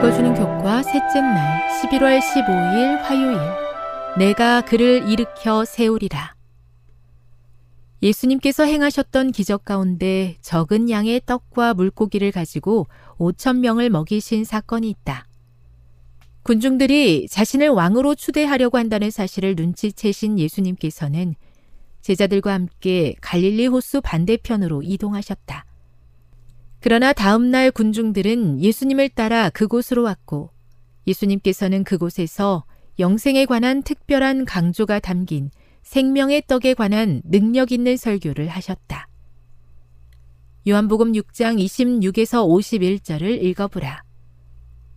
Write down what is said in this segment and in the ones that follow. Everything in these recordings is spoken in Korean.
읽어주는 교과 셋째 날 11월 15일 화요일 내가 그를 일으켜 세우리라. 예수님께서 행하셨던 기적 가운데 적은 양의 떡과 물고기를 가지고 5천 명을 먹이신 사건이 있다. 군중들이 자신을 왕으로 추대하려고 한다는 사실을 눈치채신 예수님께서는 제자들과 함께 갈릴리 호수 반대편으로 이동하셨다. 그러나 다음날 군중들은 예수님을 따라 그곳으로 왔고 예수님께서는 그곳에서 영생에 관한 특별한 강조가 담긴 생명의 떡에 관한 능력 있는 설교를 하셨다. 요한복음 6장 26에서 51절을 읽어보라.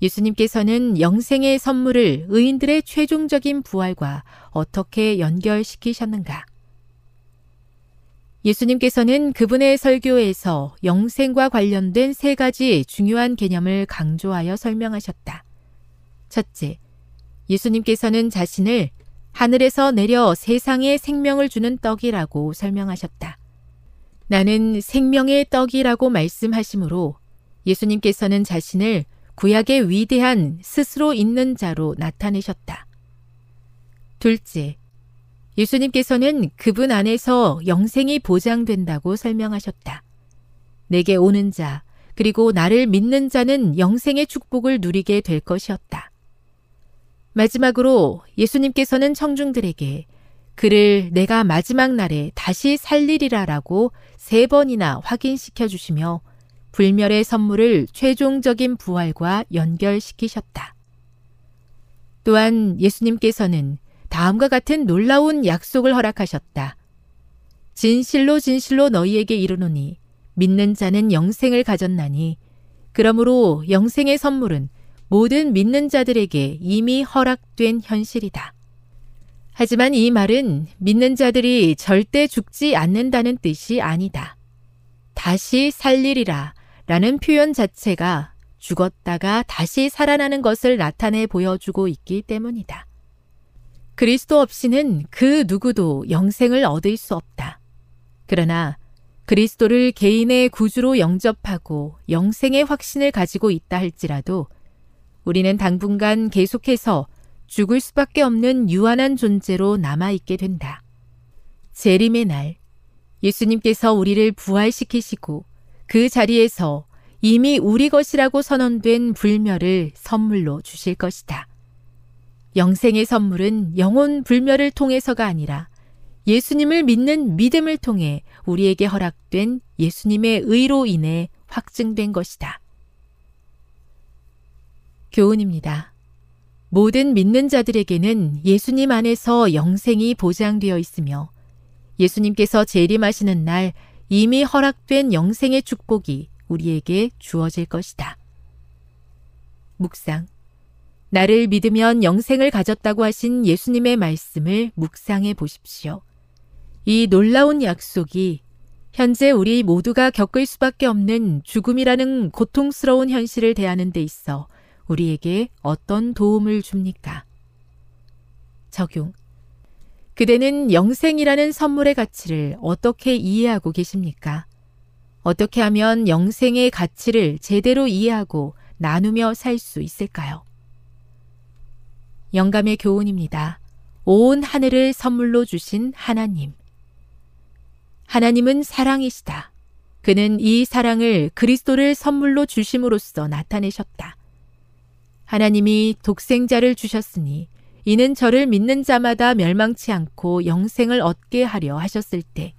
예수님께서는 영생의 선물을 의인들의 최종적인 부활과 어떻게 연결시키셨는가? 예수님께서는 그분의 설교에서 영생과 관련된 세 가지 중요한 개념을 강조하여 설명하셨다. 첫째, 예수님께서는 자신을 하늘에서 내려 세상에 생명을 주는 떡이라고 설명하셨다. 나는 생명의 떡이라고 말씀하시므로 예수님께서는 자신을 구약의 위대한 스스로 있는 자로 나타내셨다. 둘째, 예수님께서는 그분 안에서 영생이 보장된다고 설명하셨다. 내게 오는 자, 그리고 나를 믿는 자는 영생의 축복을 누리게 될 것이었다. 마지막으로 예수님께서는 청중들에게 그를 내가 마지막 날에 다시 살리리라라고 세 번이나 확인시켜 주시며 불멸의 선물을 최종적인 부활과 연결시키셨다. 또한 예수님께서는 다음과 같은 놀라운 약속을 허락하셨다. 진실로 진실로 너희에게 이르노니 믿는 자는 영생을 가졌나니 그러므로 영생의 선물은 모든 믿는 자들에게 이미 허락된 현실이다. 하지만 이 말은 믿는 자들이 절대 죽지 않는다는 뜻이 아니다. 다시 살리리라 라는 표현 자체가 죽었다가 다시 살아나는 것을 나타내 보여주고 있기 때문이다. 그리스도 없이는 그 누구도 영생을 얻을 수 없다. 그러나 그리스도를 개인의 구주로 영접하고 영생의 확신을 가지고 있다 할지라도 우리는 당분간 계속해서 죽을 수밖에 없는 유한한 존재로 남아있게 된다. 재림의 날, 예수님께서 우리를 부활시키시고 그 자리에서 이미 우리 것이라고 선언된 불멸을 선물로 주실 것이다. 영생의 선물은 영혼 불멸을 통해서가 아니라 예수님을 믿는 믿음을 통해 우리에게 허락된 예수님의 의로 인해 확증된 것이다. 교훈입니다. 모든 믿는 자들에게는 예수님 안에서 영생이 보장되어 있으며 예수님께서 재림하시는 날 이미 허락된 영생의 축복이 우리에게 주어질 것이다. 묵상. 나를 믿으면 영생을 가졌다고 하신 예수님의 말씀을 묵상해 보십시오. 이 놀라운 약속이 현재 우리 모두가 겪을 수밖에 없는 죽음이라는 고통스러운 현실을 대하는 데 있어 우리에게 어떤 도움을 줍니까? 적용. 그대는 영생이라는 선물의 가치를 어떻게 이해하고 계십니까? 어떻게 하면 영생의 가치를 제대로 이해하고 나누며 살 수 있을까요? 영감의 교훈입니다. 온 하늘을 선물로 주신 하나님. 하나님은 사랑이시다. 그는 이 사랑을 그리스도를 선물로 주심으로써 나타내셨다. 하나님이 독생자를 주셨으니 이는 저를 믿는 자마다 멸망치 않고 영생을 얻게 하려 하셨을 때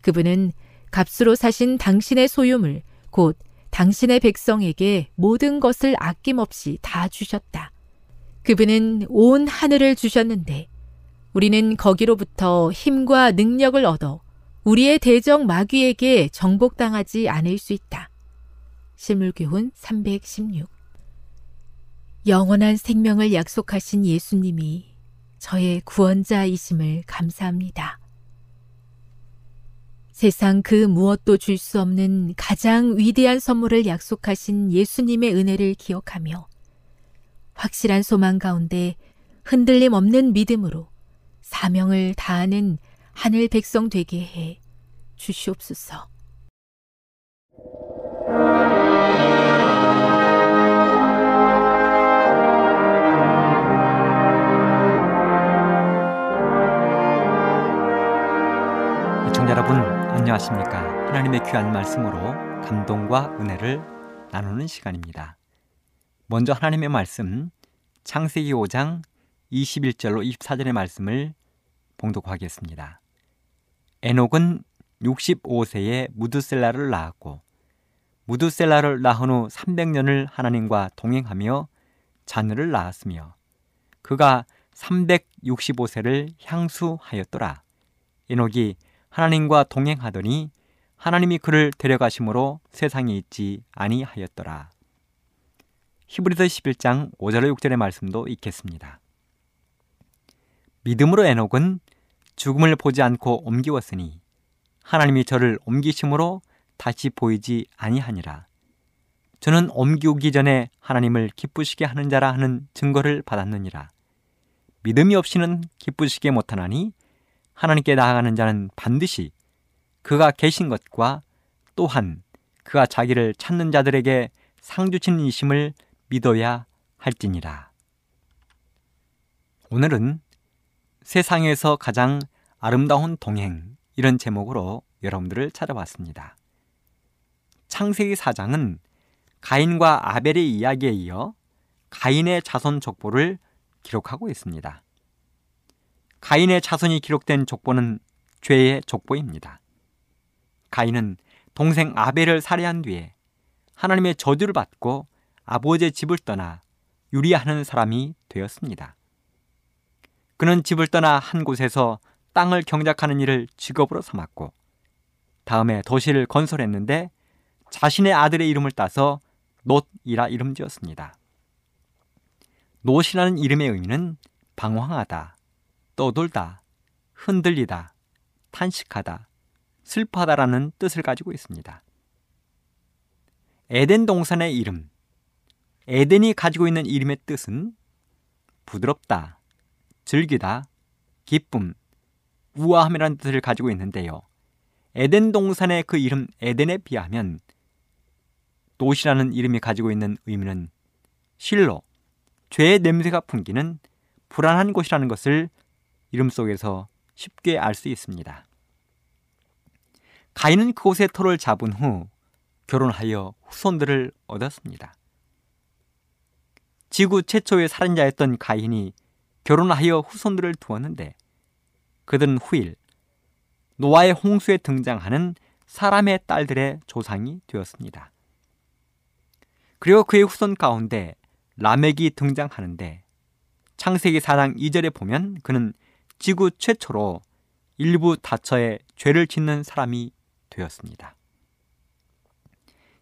그분은 값으로 사신 당신의 소유물 곧 당신의 백성에게 모든 것을 아낌없이 다 주셨다. 그분은 온 하늘을 주셨는데 우리는 거기로부터 힘과 능력을 얻어 우리의 대적 마귀에게 정복당하지 않을 수 있다. 실물교훈 316 영원한 생명을 약속하신 예수님이 저의 구원자이심을 감사합니다. 세상 그 무엇도 줄 수 없는 가장 위대한 선물을 약속하신 예수님의 은혜를 기억하며 확실한 소망 가운데 흔들림 없는 믿음으로 사명을 다하는 하늘 백성 되게 해 주시옵소서. 시청자 여러분 안녕하십니까 하나님의 귀한 말씀으로 감동과 은혜를 나누는 시간입니다 먼저 하나님의 말씀 창세기 5장 21절로 24절의 말씀을 봉독하겠습니다 에녹은 65세에 무드셀라를 낳았고 무드셀라를 낳은 후 300년을 하나님과 동행하며 자녀를 낳았으며 그가 365세를 향수하였더라. 에녹이 하나님과 동행하더니 하나님이 그를 데려가심으로 세상에 있지 아니하였더라. 히브리서 11장 5절로 6절의 말씀도 읽겠습니다. 믿음으로 에녹은 죽음을 보지 않고 옮기웠으니 하나님이 저를 옮기심으로 다시 보이지 아니하니라. 저는 옮기기 전에 하나님을 기쁘시게 하는 자라 하는 증거를 받았느니라. 믿음이 없이는 기쁘시게 못하나니 하나님께 나아가는 자는 반드시 그가 계신 것과 또한 그가 자기를 찾는 자들에게 상 주시는 이심을 믿어야 할지니라. 오늘은 세상에서 가장 아름다운 동행 이런 제목으로 여러분들을 찾아봤습니다. 창세기 4장은 가인과 아벨의 이야기에 이어 가인의 자손 족보를 기록하고 있습니다. 가인의 자손이 기록된 족보는 죄의 족보입니다. 가인은 동생 아벨을 살해한 뒤에 하나님의 저주를 받고 아버지의 집을 떠나 유리하는 사람이 되었습니다. 그는 집을 떠나 한 곳에서 땅을 경작하는 일을 직업으로 삼았고 다음에 도시를 건설했는데 자신의 아들의 이름을 따서 놋이라 이름 지었습니다. 놋이라는 이름의 의미는 방황하다, 떠돌다, 흔들리다, 탄식하다, 슬퍼하다라는 뜻을 가지고 있습니다. 에덴 동산의 이름, 에덴이 가지고 있는 이름의 뜻은 부드럽다, 즐기다, 기쁨, 우아함이라는 뜻을 가지고 있는데요. 에덴 동산의 그 이름 에덴에 비하면 도시라는 이름이 가지고 있는 의미는 실로 죄의 냄새가 풍기는 불안한 곳이라는 것을 이름 속에서 쉽게 알 수 있습니다. 가인은 그곳에 터를 잡은 후 결혼하여 후손들을 얻었습니다. 지구 최초의 살인자였던 가인이 결혼하여 후손들을 두었는데 그들은 후일 노아의 홍수에 등장하는 사람의 딸들의 조상이 되었습니다. 그리고 그의 후손 가운데 라멕이 등장하는데 창세기 4장 2절에 보면 그는 지구 최초로 일부 다처에 죄를 짓는 사람이 되었습니다.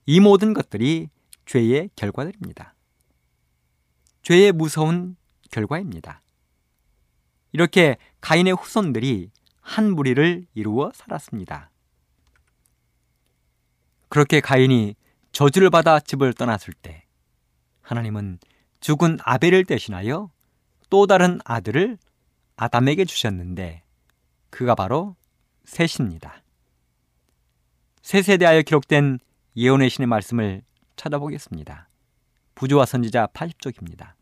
이 모든 것들이 죄의 결과들입니다. 죄의 무서운 결과입니다. 이렇게 가인의 후손들이 한 무리를 이루어 살았습니다. 그렇게 가인이 저주를 받아 집을 떠났을 때 하나님은 죽은 아벨을 대신하여 또 다른 아들을 아담에게 주셨는데 그가 바로 셋입니다. 셋에 대하여 기록된 예언의 신의 말씀을 찾아보겠습니다. 부조와 선지자 80쪽입니다.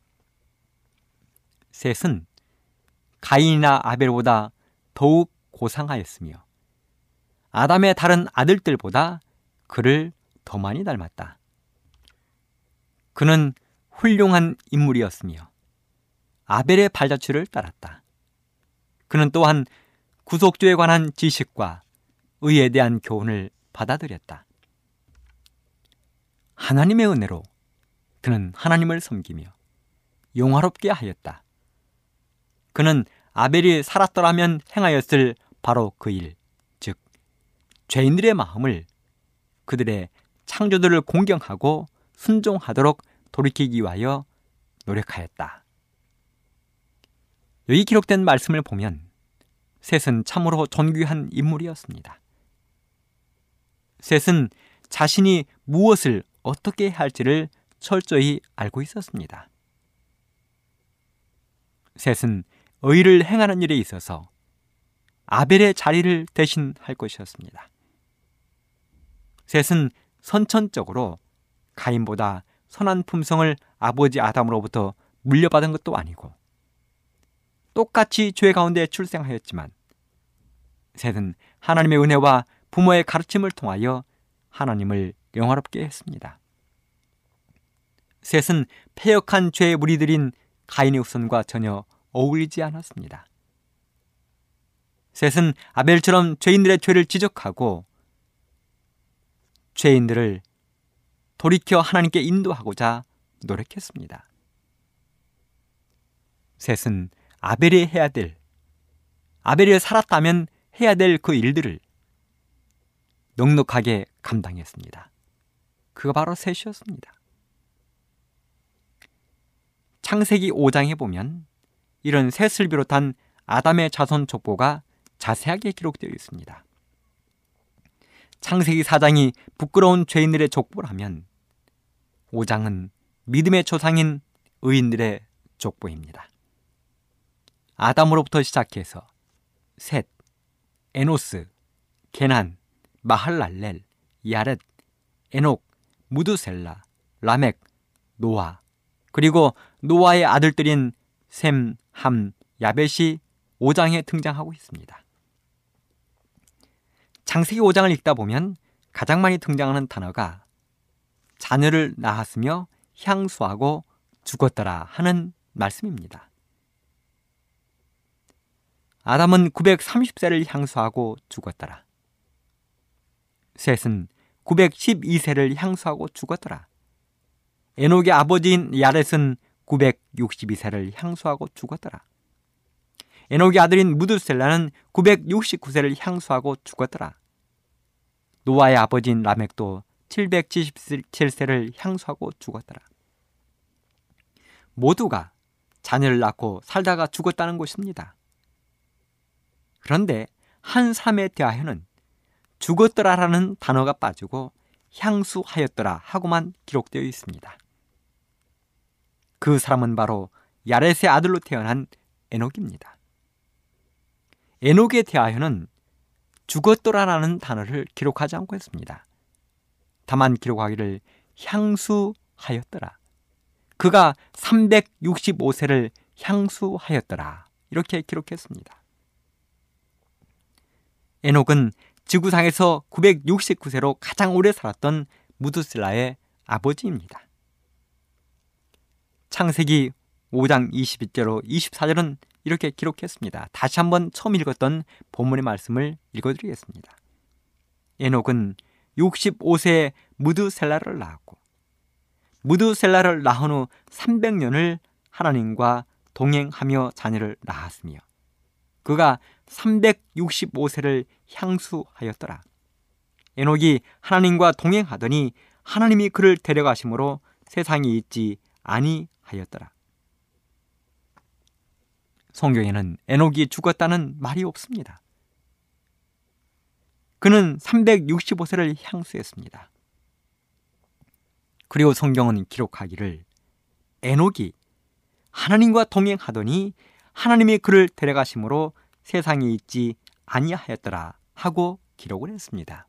셋은 가인이나 아벨보다 더욱 고상하였으며 아담의 다른 아들들보다 그를 더 많이 닮았다. 그는 훌륭한 인물이었으며 아벨의 발자취를 따랐다. 그는 또한 구속주에 관한 지식과 의에 대한 교훈을 받아들였다. 하나님의 은혜로 그는 하나님을 섬기며 용화롭게 하였다. 그는 아벨이 살았더라면 행하였을 바로 그 일, 즉, 죄인들의 마음을 그들의 창조들을 공경하고 순종하도록 돌이키기 위하여 노력하였다. 여기 기록된 말씀을 보면 셋은 참으로 존귀한 인물이었습니다. 셋은 자신이 무엇을 어떻게 할지를 철저히 알고 있었습니다. 셋은 의를 행하는 일에 있어서 아벨의 자리를 대신할 것이었습니다. 셋은 선천적으로 가인보다 선한 품성을 아버지 아담으로부터 물려받은 것도 아니고 똑같이 죄 가운데 출생하였지만 셋은 하나님의 은혜와 부모의 가르침을 통하여 하나님을 영화롭게 했습니다. 셋은 폐역한 죄의 무리들인 가인의 후손과 전혀 어울리지 않았습니다. 셋은 아벨처럼 죄인들의 죄를 지적하고 죄인들을 돌이켜 하나님께 인도하고자 노력했습니다. 셋은 아벨이 해야 될, 아벨이 살았다면 해야 될 그 일들을 넉넉하게 감당했습니다. 그가 바로 셋이었습니다. 창세기 5장에 보면 이런 셋을 비롯한 아담의 자손 족보가 자세하게 기록되어 있습니다. 창세기 4장이 부끄러운 죄인들의 족보라면 5장은 믿음의 조상인 의인들의 족보입니다. 아담으로부터 시작해서 셋, 에노스, 게난, 마할랄렐, 야렛, 에녹, 무드셀라, 라멕, 노아, 그리고 노아의 아들들인 셈, 함, 야벳이 5장에 등장하고 있습니다. 창세기 5장을 읽다 보면 가장 많이 등장하는 단어가 자녀를 낳았으며 향수하고 죽었더라 하는 말씀입니다. 아담은 930세를 향수하고 죽었더라. 셋은 912세를 향수하고 죽었더라. 에녹의 아버지인 야렛은 962세를 향수하고 죽었더라. 에녹의 아들인 무드셀라는 969세를 향수하고 죽었더라. 노아의 아버지인 라멕도 777세를 향수하고 죽었더라. 모두가 자녀를 낳고 살다가 죽었다는 것입니다. 그런데 한 사람에 대하여는 죽었더라라는 단어가 빠지고 향수하였더라 하고만 기록되어 있습니다. 그 사람은 바로 야렛의 아들로 태어난 에녹입니다. 에녹에 대하여는 죽었더라라는 단어를 기록하지 않고 있습니다. 다만 기록하기를 향수하였더라. 그가 365세를 향수하였더라. 이렇게 기록했습니다. 에녹은 지구상에서 969세로 가장 오래 살았던 무드슬라의 아버지입니다. 창세기 5장 22절로 24절은 이렇게 기록했습니다. 다시 한번 처음 읽었던 본문의 말씀을 읽어드리겠습니다. 에녹은 65세에 무드셀라를 낳았고 무드셀라를 낳은 후 300년을 하나님과 동행하며 자녀를 낳았으며 그가 365세를 향수하였더라. 에녹이 하나님과 동행하더니 하나님이 그를 데려가심으로 세상에 있지 아니 하였더라. 성경에는 에녹이 죽었다는 말이 없습니다. 그는 365세를 향수했습니다. 그리고 성경은 기록하기를 에녹이 하나님과 동행하더니 하나님이 그를 데려가심으로 세상에 있지 아니하였더라 하고 기록을 했습니다.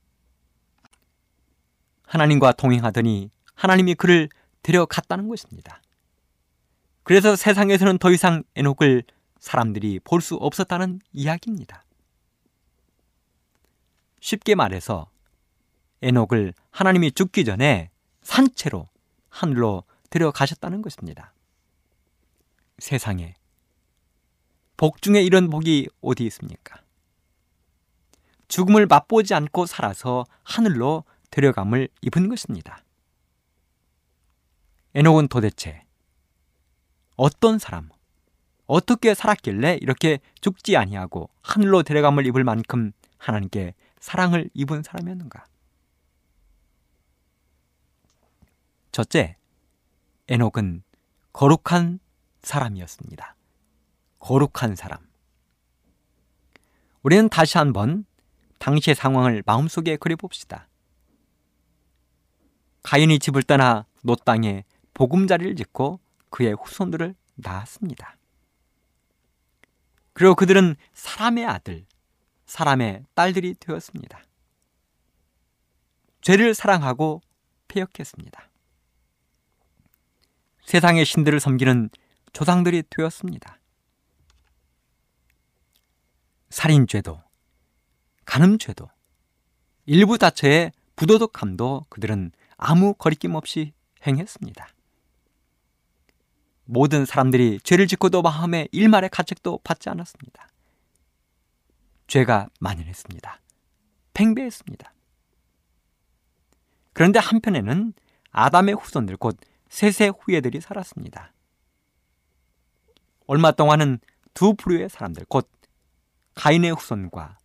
하나님과 동행하더니 하나님이 그를 데려갔다는 것입니다. 그래서 세상에서는 더 이상 에녹을 사람들이 볼 수 없었다는 이야기입니다. 쉽게 말해서 에녹을 하나님이 죽기 전에 산채로 하늘로 데려가셨다는 것입니다. 세상에 복 중에 이런 복이 어디 있습니까? 죽음을 맛보지 않고 살아서 하늘로 데려감을 입은 것입니다. 에녹은 도대체 어떤 사람, 어떻게 살았길래 이렇게 죽지 아니하고 하늘로 데려감을 입을 만큼 하나님께 사랑을 입은 사람이었는가? 첫째, 에녹은 거룩한 사람이었습니다. 거룩한 사람. 우리는 다시 한번 당시의 상황을 마음속에 그려봅시다. 가인이 집을 떠나 노 땅에 보금자리를 짓고 그의 후손들을 낳았습니다. 그리고 그들은 사람의 아들, 사람의 딸들이 되었습니다. 죄를 사랑하고 폐역했습니다. 세상의 신들을 섬기는 조상들이 되었습니다. 살인죄도, 간음죄도, 일부 자체의 부도덕함도 그들은 아무 거리낌 없이 행했습니다. 모든 사람들이 죄를 짓고도 마음에 일말의 가책도 받지 않았습니다. 죄가 만연했습니다. 팽배했습니다. 그런데 한편에는 아담의 후손들 곧 셋의 후예들이 살았습니다. 얼마 동안은 두 부류의 사람들 곧 가인의 후손과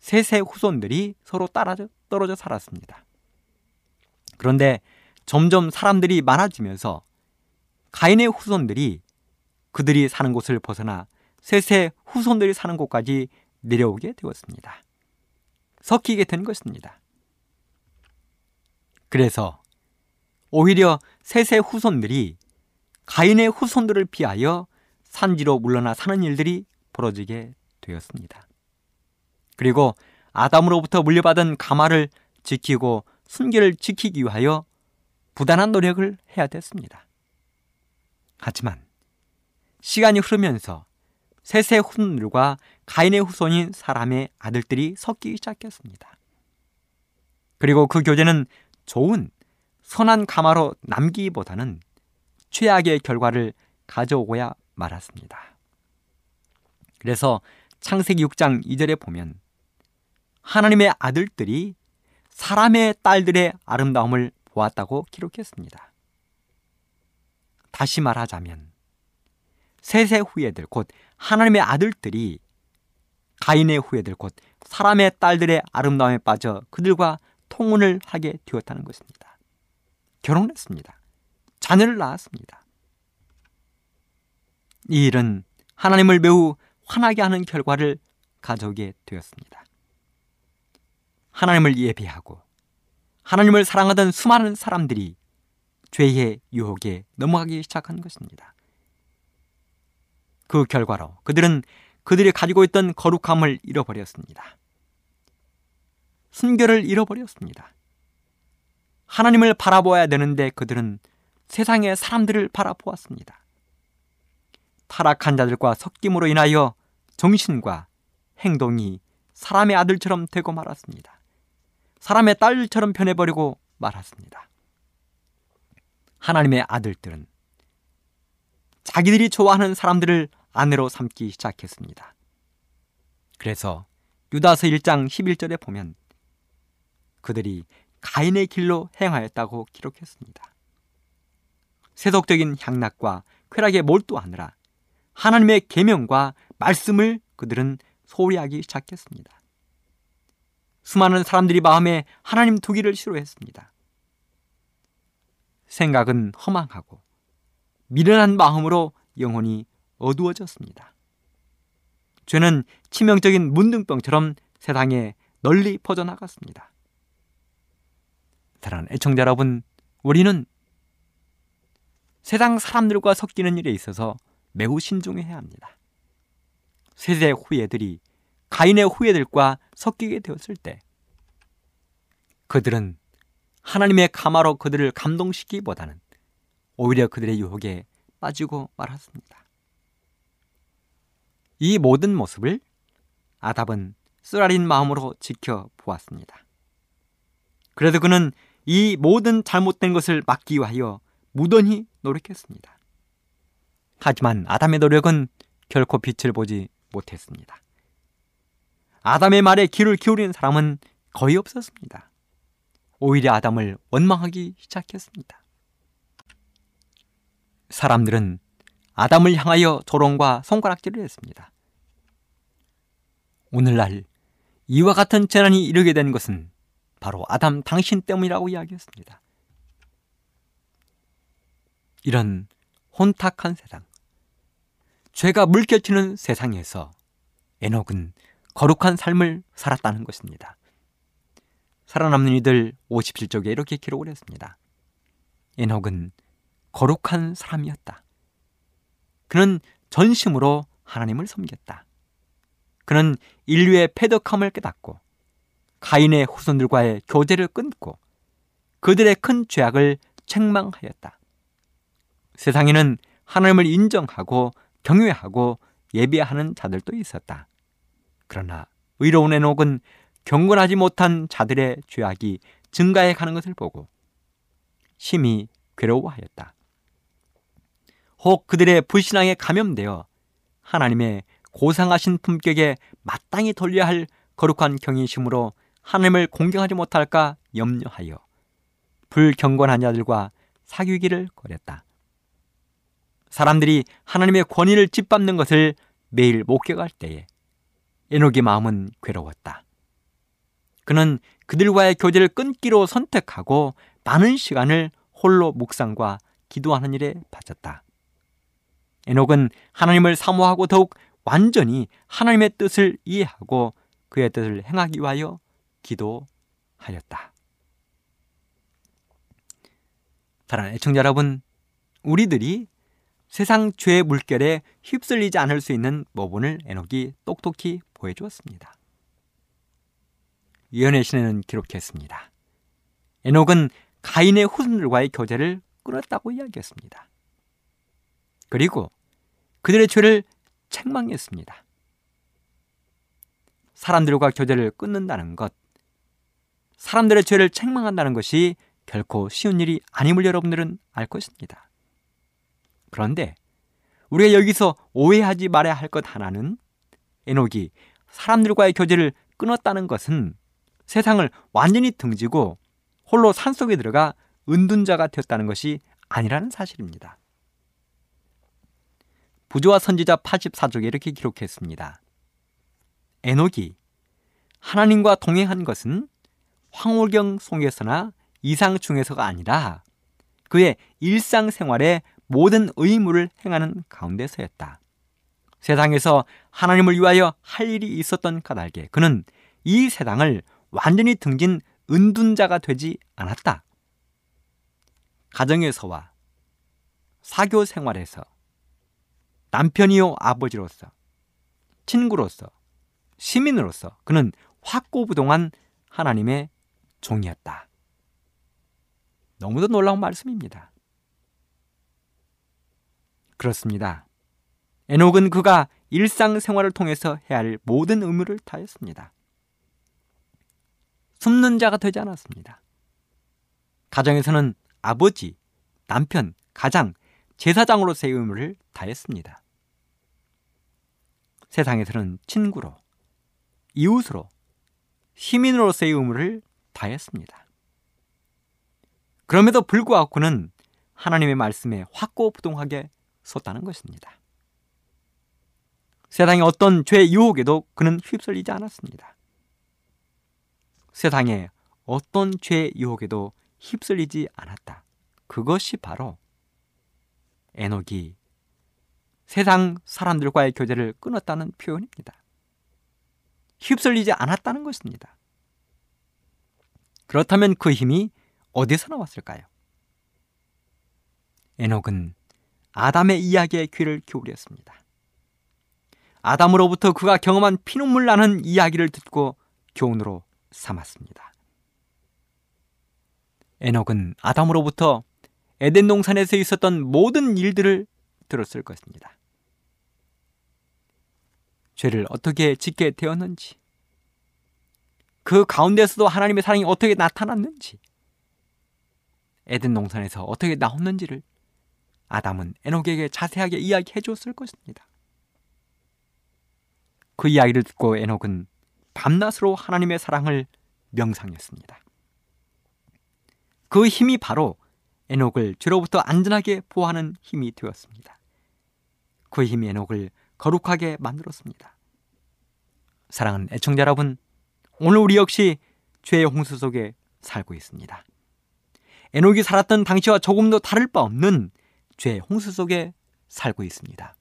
셋의 후손들이 서로 따라져 떨어져 살았습니다. 그런데 점점 사람들이 많아지면서 가인의 후손들이 그들이 사는 곳을 벗어나 셋의 후손들이 사는 곳까지 내려오게 되었습니다. 섞이게 된 것입니다. 그래서 오히려 셋의 후손들이 가인의 후손들을 피하여 산지로 물러나 사는 일들이 벌어지게 되었습니다. 그리고 아담으로부터 물려받은 가마를 지키고 순결을 지키기 위하여 부단한 노력을 해야 됐습니다. 하지만 시간이 흐르면서 셋의 후손들과 가인의 후손인 사람의 아들들이 섞이기 시작했습니다. 그리고 그 교제는 좋은 선한 가마로 남기보다는 최악의 결과를 가져오고야 말았습니다. 그래서 창세기 6장 2절에 보면 하나님의 아들들이 사람의 딸들의 아름다움을 보았다고 기록했습니다. 다시 말하자면 셋의 후예들 곧 하나님의 아들들이 가인의 후예들 곧 사람의 딸들의 아름다움에 빠져 그들과 통혼을 하게 되었다는 것입니다. 결혼했습니다. 자녀를 낳았습니다. 이 일은 하나님을 매우 화나게 하는 결과를 가져오게 되었습니다. 하나님을 예배하고 하나님을 사랑하던 수많은 사람들이 죄의 유혹에 넘어가기 시작한 것입니다. 그 결과로 그들은 그들이 가지고 있던 거룩함을 잃어버렸습니다. 순결을 잃어버렸습니다. 하나님을 바라보아야 되는데 그들은 세상의 사람들을 바라보았습니다. 타락한 자들과 섞임으로 인하여 정신과 행동이 사람의 아들처럼 되고 말았습니다. 사람의 딸처럼 변해버리고 말았습니다. 하나님의 아들들은 자기들이 좋아하는 사람들을 아내로 삼기 시작했습니다. 그래서 유다서 1장 11절에 보면 그들이 가인의 길로 행하였다고 기록했습니다. 세속적인 향락과 쾌락에 몰두하느라 하나님의 계명과 말씀을 그들은 소리하기 시작했습니다. 수많은 사람들이 마음에 하나님 두기를 싫어했습니다. 생각은 허망하고 미련한 마음으로 영혼이 어두워졌습니다. 죄는 치명적인 문둥병처럼 세상에 널리 퍼져나갔습니다. 사랑하는 애청자 여러분, 우리는 세상 사람들과 섞이는 일에 있어서 매우 신중해야 합니다. 세대 후예들이 가인의 후예들과 섞이게 되었을 때 그들은 하나님의 가마로 그들을 감동시키기보다는 오히려 그들의 유혹에 빠지고 말았습니다. 이 모든 모습을 아답은 쓰라린 마음으로 지켜보았습니다. 그래도 그는 이 모든 잘못된 것을 막기 위하여 무던히 노력했습니다. 하지만 아담의 노력은 결코 빛을 보지 못했습니다. 아담의 말에 귀를 기울이는 사람은 거의 없었습니다. 오히려 아담을 원망하기 시작했습니다. 사람들은 아담을 향하여 조롱과 손가락질을 했습니다. 오늘날 이와 같은 재난이 이르게 된 것은 바로 아담 당신 때문이라고 이야기했습니다. 이런 혼탁한 세상, 죄가 물결치는 세상에서 에녹은 거룩한 삶을 살았다는 것입니다. 살아남는 이들 57쪽에 이렇게 기록을 했습니다. 에녹은 거룩한 사람이었다. 그는 전심으로 하나님을 섬겼다. 그는 인류의 패덕함을 깨닫고 가인의 후손들과의 교제를 끊고 그들의 큰 죄악을 책망하였다. 세상에는 하나님을 인정하고 경외하고 예배하는 자들도 있었다. 그러나 의로운 에녹은 경건하지 못한 자들의 죄악이 증가해 가는 것을 보고 심히 괴로워하였다. 혹 그들의 불신앙에 감염되어 하나님의 고상하신 품격에 마땅히 돌려야 할 거룩한 경외심으로 하나님을 공경하지 못할까 염려하여 불경건한 자들과 사귀기를 거렸다. 사람들이 하나님의 권위를 짓밟는 것을 매일 목격할 때에 에녹의 마음은 괴로웠다. 그는 그들과의 교제를 끊기로 선택하고 많은 시간을 홀로 묵상과 기도하는 일에 바쳤다. 에녹은 하나님을 사모하고 더욱 완전히 하나님의 뜻을 이해하고 그의 뜻을 행하기 위하여 기도하였다. 사랑하는 애청자 여러분, 우리들이 세상 죄의 물결에 휩쓸리지 않을 수 있는 모본을 에녹이 똑똑히 보여주었습니다. 예언의 신에는 기록했습니다. 에녹은 가인의 후손들과의 교제를 끊었다고 이야기했습니다. 그리고 그들의 죄를 책망했습니다. 사람들과 교제를 끊는다는 것, 사람들의 죄를 책망한다는 것이 결코 쉬운 일이 아님을 여러분들은 알 것입니다. 그런데 우리가 여기서 오해하지 말아야 할 것 하나는 에녹이 사람들과의 교제를 끊었다는 것은 세상을 완전히 등지고 홀로 산속에 들어가 은둔자가 되었다는 것이 아니라는 사실입니다. 부조와 선지자 84쪽에 이렇게 기록했습니다. 에녹이 하나님과 동행한 것은 황홀경 속에서나 이상 중에서가 아니라 그의 일상생활에 모든 의무를 행하는 가운데서였다. 세상에서 하나님을 위하여 할 일이 있었던 까닭에 그는 이 세상을 완전히 등진 은둔자가 되지 않았다. 가정에서와 사교 생활에서 남편이요 아버지로서 친구로서 시민으로서 그는 확고부동한 하나님의 종이었다. 너무도 놀라운 말씀입니다. 그렇습니다. 에녹은 그가 일상생활을 통해서 해야 할 모든 의무를 다했습니다. 숨는 자가 되지 않았습니다. 가정에서는 아버지, 남편, 가장, 제사장으로서의 의무를 다했습니다. 세상에서는 친구로, 이웃으로, 시민으로서의 의무를 다했습니다. 그럼에도 불구하고 그는 하나님의 말씀에 확고부동하게 섰다는 것입니다. 세상의 어떤 죄 유혹에도 그는 휩쓸리지 않았습니다. 세상의 어떤 죄 유혹에도 휩쓸리지 않았다. 그것이 바로 에녹이 세상 사람들과의 교제를 끊었다는 표현입니다. 휩쓸리지 않았다는 것입니다. 그렇다면 그 힘이 어디서 나왔을까요? 에녹은 아담의 이야기에 귀를 기울였습니다. 아담으로부터 그가 경험한 피눈물 나는 이야기를 듣고 교훈으로 삼았습니다. 에녹은 아담으로부터 에덴 동산에서 있었던 모든 일들을 들었을 것입니다. 죄를 어떻게 짓게 되었는지, 그 가운데서도 하나님의 사랑이 어떻게 나타났는지, 에덴 동산에서 어떻게 나왔는지를 아담은 에녹에게 자세하게 이야기해 줬을 것입니다. 그 이야기를 듣고 에녹은 밤낮으로 하나님의 사랑을 명상했습니다. 그 힘이 바로 에녹을 죄로부터 안전하게 보호하는 힘이 되었습니다. 그 힘이 에녹을 거룩하게 만들었습니다. 사랑하는 애청자 여러분, 오늘 우리 역시 죄의 홍수 속에 살고 있습니다. 에녹이 살았던 당시와 조금도 다를 바 없는 죄의 홍수 속에 살고 있습니다.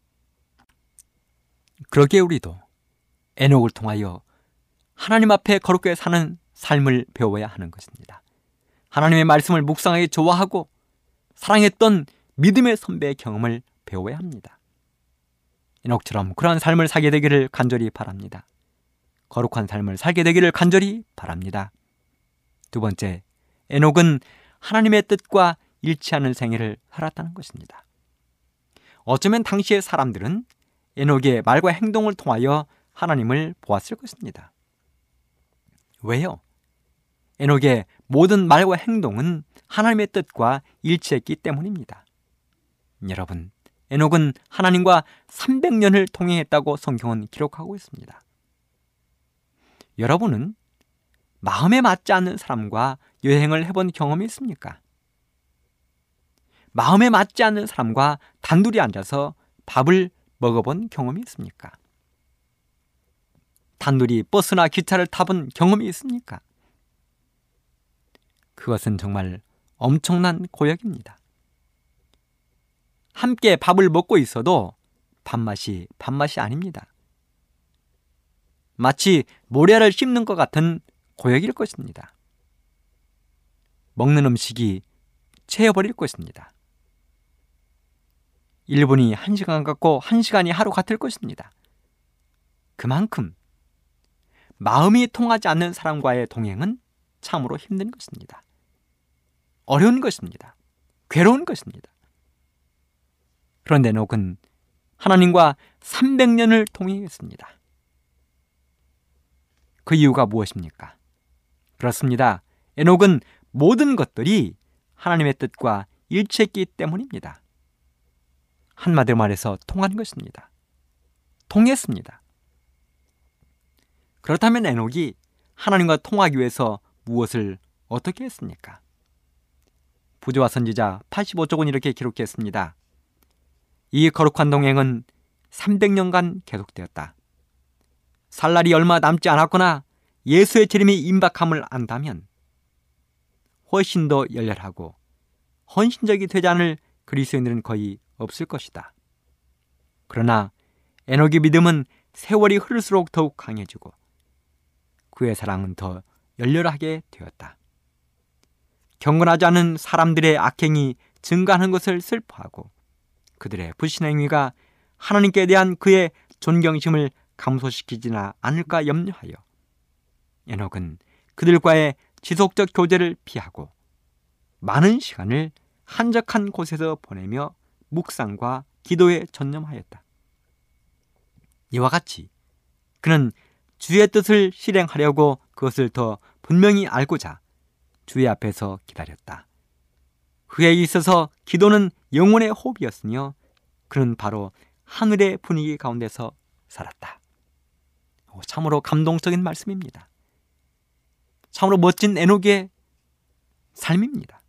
그러기에 우리도 에녹을 통하여 하나님 앞에 거룩하게 사는 삶을 배워야 하는 것입니다. 하나님의 말씀을 묵상하기 좋아하고 사랑했던 믿음의 선배의 경험을 배워야 합니다. 이녹처럼 그러한 삶을 살게 되기를 간절히 바랍니다. 거룩한 삶을 살게 되기를 간절히 바랍니다. 두 번째, 에녹은 하나님의 뜻과 일치하는 생애를 살았다는 것입니다. 어쩌면 당시의 사람들은 에녹의 말과 행동을 통하여 하나님을 보았을 것입니다. 왜요? 에녹의 모든 말과 행동은 하나님의 뜻과 일치했기 때문입니다. 여러분, 에녹은 하나님과 300년을 통행했다고 성경은 기록하고 있습니다. 여러분은 마음에 맞지 않는 사람과 여행을 해본 경험이 있습니까? 마음에 맞지 않는 사람과 단둘이 앉아서 밥을 먹어본 경험이 있습니까? 단둘이 버스나 기차를 타본 경험이 있습니까? 그것은 정말 엄청난 고역입니다. 함께 밥을 먹고 있어도 밥맛이 밥맛이 아닙니다. 마치 모래를 씹는 것 같은 고역일 것입니다. 먹는 음식이 채워버릴 것입니다. 1분이 1시간 같고 1시간이 하루 같을 것입니다. 그만큼 마음이 통하지 않는 사람과의 동행은 참으로 힘든 것입니다. 어려운 것입니다. 괴로운 것입니다. 그런데 녹은 하나님과 300년을 동행했습니다. 그 이유가 무엇입니까? 그렇습니다. 에녹은 모든 것들이 하나님의 뜻과 일치했기 때문입니다. 한마디로 말해서 통한 것입니다. 통했습니다. 그렇다면 에녹이 하나님과 통하기 위해서 무엇을 어떻게 했습니까? 부조와 선지자 85쪽은 이렇게 기록했습니다. 이 거룩한 동행은 300년간 계속되었다. 살 날이 얼마 남지 않았거나 예수의 재림이 임박함을 안다면 훨씬 더 열렬하고 헌신적이 되지 않을 그리스도인들은 거의 없을 것이다. 그러나 에녹의 믿음은 세월이 흐를수록 더욱 강해지고 그의 사랑은 더 열렬하게 되었다. 경건하지 않은 사람들의 악행이 증가하는 것을 슬퍼하고 그들의 불신행위가 하나님께 대한 그의 존경심을 감소시키지나 않을까 염려하여 에녹은 그들과의 지속적 교제를 피하고 많은 시간을 한적한 곳에서 보내며 묵상과 기도에 전념하였다. 이와 같이 그는 주의 뜻을 실행하려고 그것을 더 분명히 알고자 주의 앞에서 기다렸다. 그에게 있어서 기도는 영혼의 호흡이었으며 그는 바로 하늘의 분위기 가운데서 살았다. 참으로 감동적인 말씀입니다. 참으로 멋진 에녹의 삶입니다.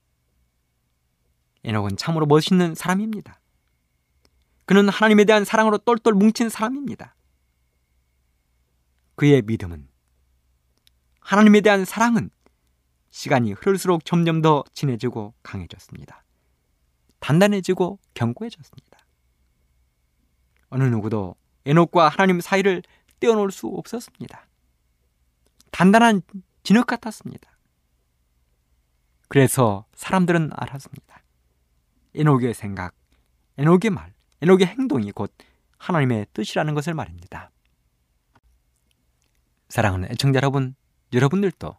에녹은 참으로 멋있는 사람입니다. 그는 하나님에 대한 사랑으로 똘똘 뭉친 사람입니다. 그의 믿음은 하나님에 대한 사랑은 시간이 흐를수록 점점 더 진해지고 강해졌습니다. 단단해지고 견고해졌습니다. 어느 누구도 에녹과 하나님 사이를 떼어놓을 수 없었습니다. 단단한 진흙 같았습니다. 그래서 사람들은 알았습니다. 에녹의 생각, 에녹의 말, 에녹의 행동이 곧 하나님의 뜻이라는 것을 말입니다. 사랑하는 애청자 여러분, 여러분들도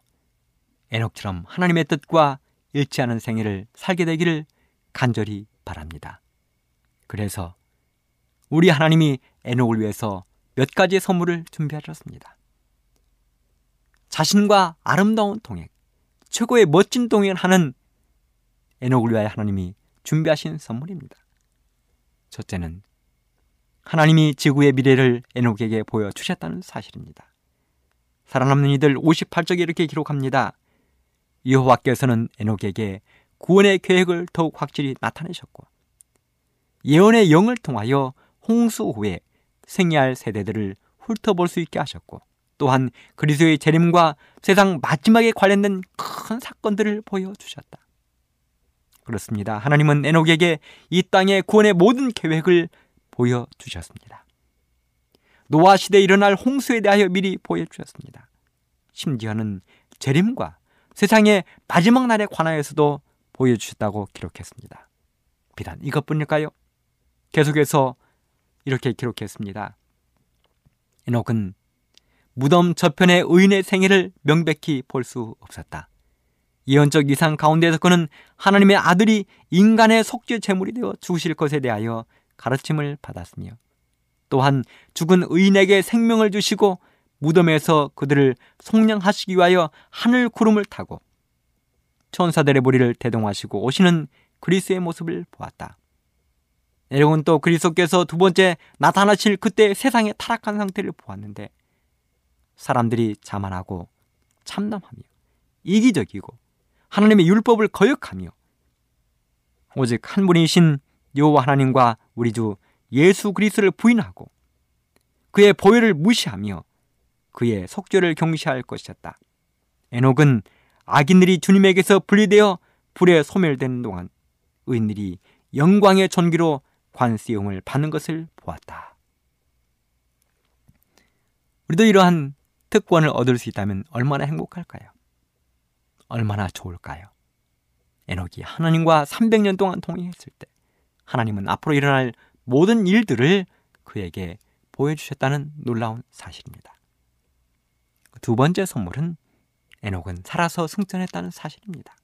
에녹처럼 하나님의 뜻과 일치하는 생애를 살게 되기를 간절히 바랍니다. 그래서 우리 하나님이 에녹을 위해서 몇 가지의 선물을 준비하셨습니다. 자신과 아름다운 동행, 최고의 멋진 동행을 하는 에녹을 위하여 하나님이 준비하신 선물입니다. 첫째는 하나님이 지구의 미래를 에녹에게 보여주셨다는 사실입니다. 살아남는 이들 58쪽에 이렇게 기록합니다. 여호와께서는 에녹에게 구원의 계획을 더욱 확실히 나타내셨고 예언의 영을 통하여 홍수 후에 생애할 세대들을 훑어볼 수 있게 하셨고 또한 그리스도의 재림과 세상 마지막에 관련된 큰 사건들을 보여주셨다. 그렇습니다. 하나님은 에녹에게 이 땅의 구원의 모든 계획을 보여주셨습니다. 노아 시대에 일어날 홍수에 대하여 미리 보여주셨습니다. 심지어는 재림과 세상의 마지막 날에 관하여서도 보여주셨다고 기록했습니다. 비단 이것뿐일까요? 계속해서 이렇게 기록했습니다. 에녹은 무덤 저편의 의인의 생애를 명백히 볼 수 없었다. 예언적 이상 가운데서 그는 하나님의 아들이 인간의 속죄 제물이 되어 죽으실 것에 대하여 가르침을 받았으며 또한 죽은 의인에게 생명을 주시고 무덤에서 그들을 속량하시기 위하여 하늘 구름을 타고 천사들의 머리를 대동하시고 오시는 그리스의 모습을 보았다. 여러분 또 그리스도께서 두 번째 나타나실 그때 세상의 타락한 상태를 보았는데 사람들이 자만하고 참담하며 이기적이고 하나님의 율법을 거역하며 오직 한 분이신 여호와 하나님과 우리 주 예수 그리스도를 부인하고 그의 보혈을 무시하며 그의 속죄를 경시할 것이었다. 에녹은 악인들이 주님에게서 분리되어 불에 소멸되는 동안 의인들이 영광의 전기로 관수용을 받는 것을 보았다. 우리도 이러한 특권을 얻을 수 있다면 얼마나 행복할까요? 얼마나 좋을까요? 에녹이 하나님과 300년 동안 동행했을 때 하나님은 앞으로 일어날 모든 일들을 그에게 보여주셨다는 놀라운 사실입니다. 두 번째 선물은 에녹은 살아서 승천했다는 사실입니다.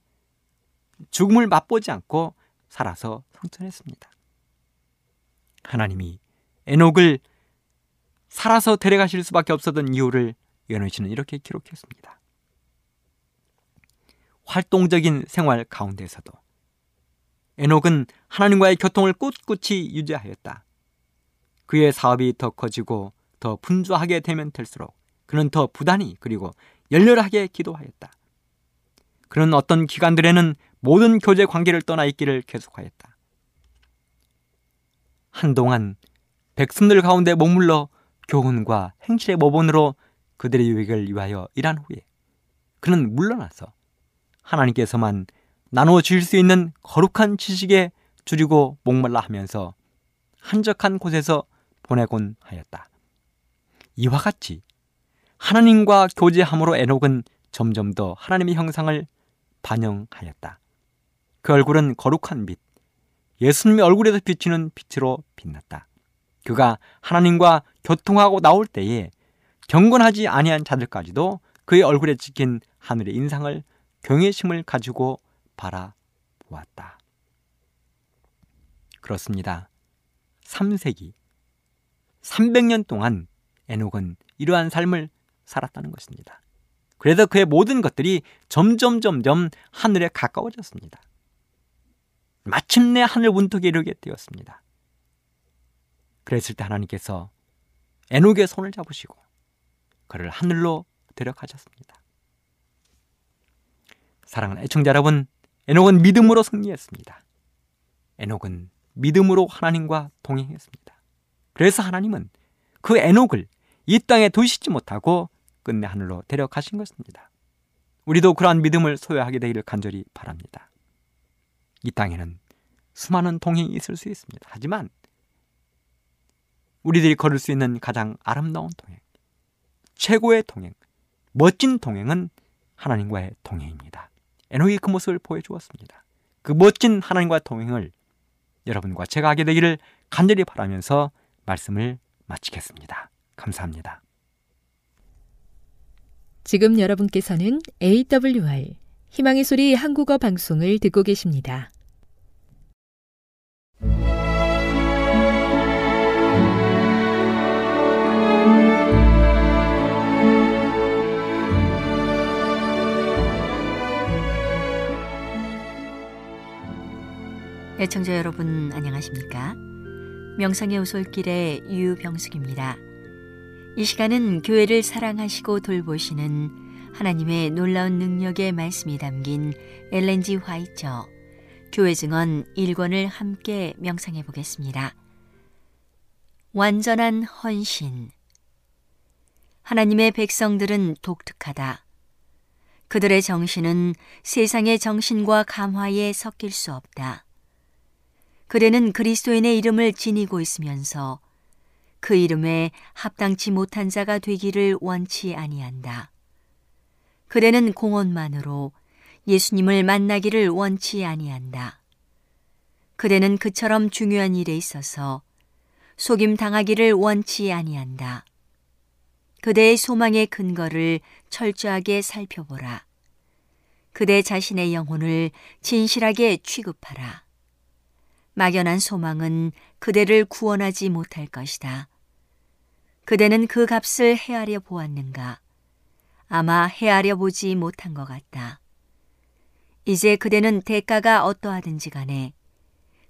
죽음을 맛보지 않고 살아서 승천했습니다. 하나님이 에녹을 살아서 데려가실 수밖에 없었던 이유를 연원 씨는 이렇게 기록했습니다. 활동적인 생활 가운데서도 에녹은 하나님과의 교통을 꿋꿋이 유지하였다. 그의 사업이 더 커지고 더 분주하게 되면 될수록 그는 더 부단히 그리고 열렬하게 기도하였다. 그는 어떤 기간들에는 모든 교제 관계를 떠나 있기를 계속하였다. 한동안 백성들 가운데 머물러 교훈과 행실의 모본으로 그들의 유익을 위하여 일한 후에 그는 물러나서 하나님께서만 나누어 주실 수 있는 거룩한 지식에 줄이고 목말라 하면서 한적한 곳에서 보내곤 하였다. 이와 같이 하나님과 교제함으로 에녹은 점점 더 하나님의 형상을 반영하였다. 그 얼굴은 거룩한 빛, 예수님의 얼굴에서 비치는 빛으로 빛났다. 그가 하나님과 교통하고 나올 때에 경건하지 아니한 자들까지도 그의 얼굴에 찍힌 하늘의 인상을 경외심을 가지고 바라보았다. 그렇습니다. 3세기 300년 동안 에녹은 이러한 삶을 살았다는 것입니다. 그래서 그의 모든 것들이 점점 점점 하늘에 가까워졌습니다. 마침내 하늘 문턱에 이르게 되었습니다. 그랬을 때 하나님께서 에녹의 손을 잡으시고 그를 하늘로 데려가셨습니다. 사랑하는 애청자 여러분, 에녹은 믿음으로 승리했습니다. 에녹은 믿음으로 하나님과 동행했습니다. 그래서 하나님은 그 에녹을 이 땅에 두시지 못하고 끝내 하늘로 데려가신 것입니다. 우리도 그러한 믿음을 소유하게 되기를 간절히 바랍니다. 이 땅에는 수많은 동행이 있을 수 있습니다. 하지만 우리들이 걸을 수 있는 가장 아름다운 동행, 최고의 동행, 멋진 동행은 하나님과의 동행입니다. 에녹이 그 모습을 보여주었습니다. 그 멋진 하나님과의 동행을 여러분과 제가 하게 되기를 간절히 바라면서 말씀을 마치겠습니다. 감사합니다. 지금 여러분께서는 AWR 희망의 소리 한국어 방송을 듣고 계십니다. 애청자 여러분 안녕하십니까? 명상의 오솔길의 유병숙입니다. 이 시간은 교회를 사랑하시고 돌보시는 하나님의 놀라운 능력의 말씀이 담긴 엘렌지 화이처 교회 증언 1권을 함께 명상해 보겠습니다. 완전한 헌신 하나님의 백성들은 독특하다. 그들의 정신은 세상의 정신과 감화에 섞일 수 없다. 그대는 그리스도인의 이름을 지니고 있으면서 그 이름에 합당치 못한 자가 되기를 원치 아니한다. 그대는 공헌만으로 예수님을 만나기를 원치 아니한다. 그대는 그처럼 중요한 일에 있어서 속임 당하기를 원치 아니한다. 그대의 소망의 근거를 철저하게 살펴보라. 그대 자신의 영혼을 진실하게 취급하라. 막연한 소망은 그대를 구원하지 못할 것이다. 그대는 그 값을 헤아려 보았는가? 아마 헤아려 보지 못한 것 같다. 이제 그대는 대가가 어떠하든지 간에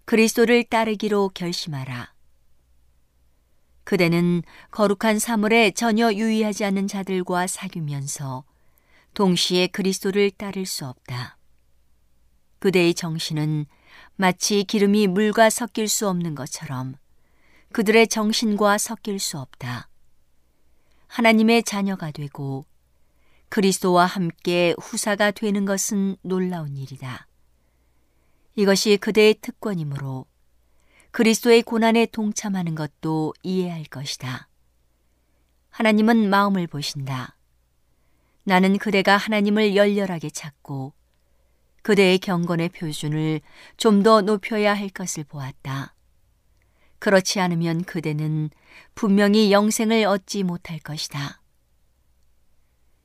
그리스도를 따르기로 결심하라. 그대는 거룩한 사물에 전혀 유의하지 않는 자들과 사귀면서 동시에 그리스도를 따를 수 없다. 그대의 정신은 마치 기름이 물과 섞일 수 없는 것처럼 그들의 정신과 섞일 수 없다. 하나님의 자녀가 되고 그리스도와 함께 후사가 되는 것은 놀라운 일이다. 이것이 그대의 특권이므로 그리스도의 고난에 동참하는 것도 이해할 것이다. 하나님은 마음을 보신다. 나는 그대가 하나님을 열렬하게 찾고 그대의 경건의 표준을 좀 더 높여야 할 것을 보았다. 그렇지 않으면 그대는 분명히 영생을 얻지 못할 것이다.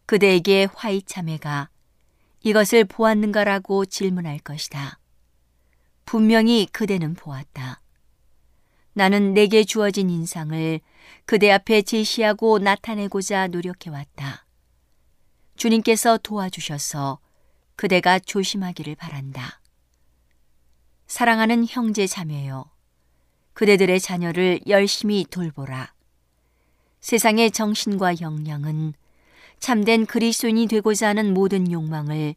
그대에게 화이 참회가 이것을 보았는가라고 질문할 것이다. 분명히 그대는 보았다. 나는 내게 주어진 인상을 그대 앞에 제시하고 나타내고자 노력해왔다. 주님께서 도와주셔서 그대가 조심하기를 바란다. 사랑하는 형제 자매요. 그대들의 자녀를 열심히 돌보라. 세상의 정신과 역량은 참된 그리스도인이 되고자 하는 모든 욕망을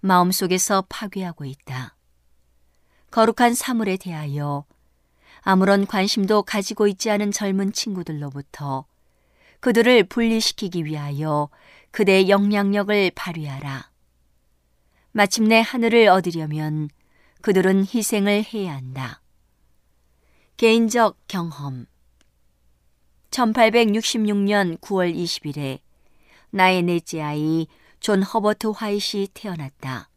마음속에서 파괴하고 있다. 거룩한 사물에 대하여 아무런 관심도 가지고 있지 않은 젊은 친구들로부터 그들을 분리시키기 위하여 그대의 영향력을 발휘하라. 마침내 하늘을 얻으려면 그들은 희생을 해야 한다. 개인적 경험 1866년 9월 20일에 나의 넷째 아이 존 허버트 화잇이 태어났다.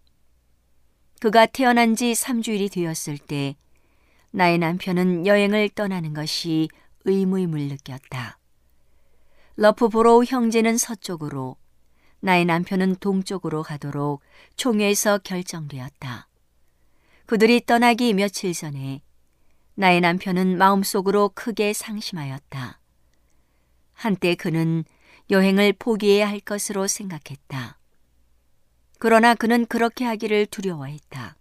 그가 태어난 지 3주일이 되었을 때 나의 남편은 여행을 떠나는 것이 의무임을 느꼈다. 러프보로우 형제는 서쪽으로, 나의 남편은 동쪽으로 가도록 총회에서 결정되었다. 그들이 떠나기 며칠 전에 나의 남편은 마음속으로 크게 상심하였다. 한때 그는 여행을 포기해야 할 것으로 생각했다. 그러나 그는 그렇게 하기를 두려워했다.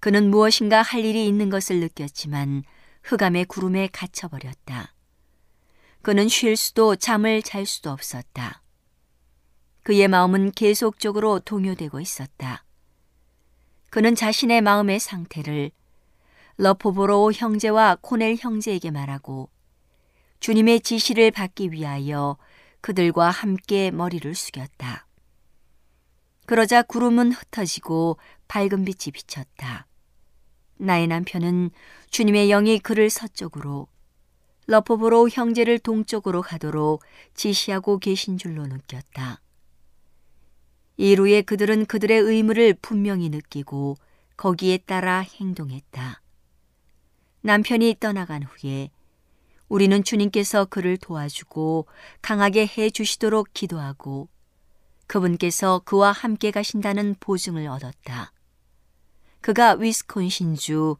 그는 무엇인가 할 일이 있는 것을 느꼈지만 흑암의 구름에 갇혀버렸다. 그는 쉴 수도 잠을 잘 수도 없었다. 그의 마음은 계속적으로 동요되고 있었다. 그는 자신의 마음의 상태를 러포보로 형제와 코넬 형제에게 말하고 주님의 지시를 받기 위하여 그들과 함께 머리를 숙였다. 그러자 구름은 흩어지고 밝은 빛이 비쳤다. 나의 남편은 주님의 영이 그를 서쪽으로 러포보로 형제를 동쪽으로 가도록 지시하고 계신 줄로 느꼈다. 이후에 그들은 그들의 의무를 분명히 느끼고 거기에 따라 행동했다. 남편이 떠나간 후에 우리는 주님께서 그를 도와주고 강하게 해 주시도록 기도하고 그분께서 그와 함께 가신다는 보증을 얻었다. 그가 위스콘신주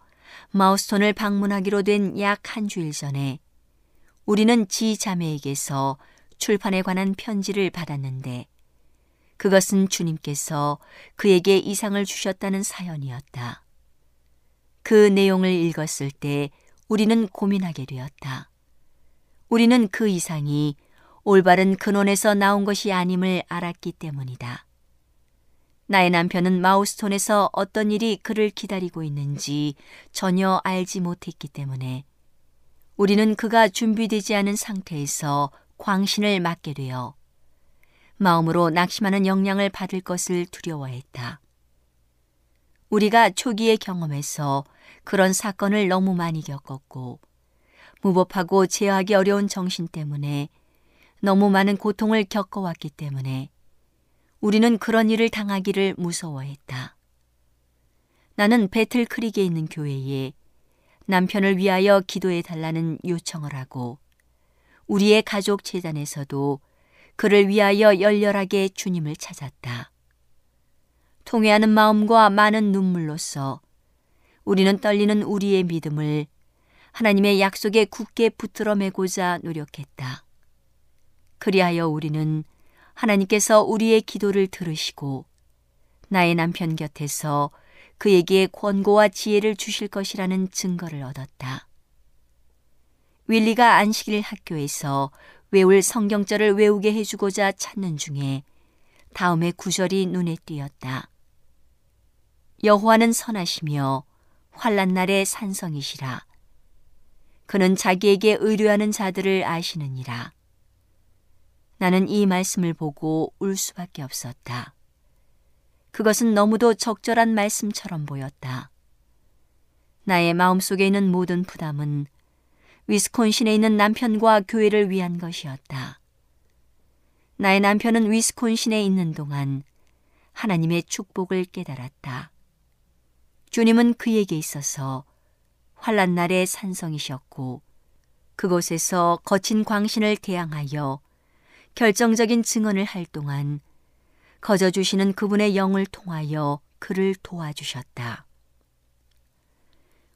마우스톤을 방문하기로 된 약 한 주일 전에 우리는 지 자매에게서 출판에 관한 편지를 받았는데 그것은 주님께서 그에게 이상을 주셨다는 사연이었다. 그 내용을 읽었을 때 우리는 고민하게 되었다. 우리는 그 이상이 올바른 근원에서 나온 것이 아님을 알았기 때문이다. 나의 남편은 마우스톤에서 어떤 일이 그를 기다리고 있는지 전혀 알지 못했기 때문에 우리는 그가 준비되지 않은 상태에서 광신을 맞게 되어 마음으로 낙심하는 영향을 받을 것을 두려워했다. 우리가 초기의 경험에서 그런 사건을 너무 많이 겪었고 무법하고 제어하기 어려운 정신 때문에 너무 많은 고통을 겪어왔기 때문에 우리는 그런 일을 당하기를 무서워했다. 나는 배틀 크릭에 있는 교회에 남편을 위하여 기도해 달라는 요청을 하고 우리의 가족 재단에서도 그를 위하여 열렬하게 주님을 찾았다. 통회하는 마음과 많은 눈물로써 우리는 떨리는 우리의 믿음을 하나님의 약속에 굳게 붙들어 매고자 노력했다. 그리하여 우리는 하나님께서 우리의 기도를 들으시고 나의 남편 곁에서 그에게 권고와 지혜를 주실 것이라는 증거를 얻었다. 윌리가 안식일 학교에서 외울 성경절을 외우게 해주고자 찾는 중에 다음의 구절이 눈에 띄었다. 여호와는 선하시며 환란 날의 산성이시라. 그는 자기에게 의뢰하는 자들을 아시느니라. 나는 이 말씀을 보고 울 수밖에 없었다. 그것은 너무도 적절한 말씀처럼 보였다. 나의 마음속에 있는 모든 부담은 위스콘신에 있는 남편과 교회를 위한 것이었다. 나의 남편은 위스콘신에 있는 동안 하나님의 축복을 깨달았다. 주님은 그에게 있어서 환란 날의 산성이셨고 그곳에서 거친 광신을 대항하여 결정적인 증언을 할 동안 거저 주시는 그분의 영을 통하여 그를 도와주셨다.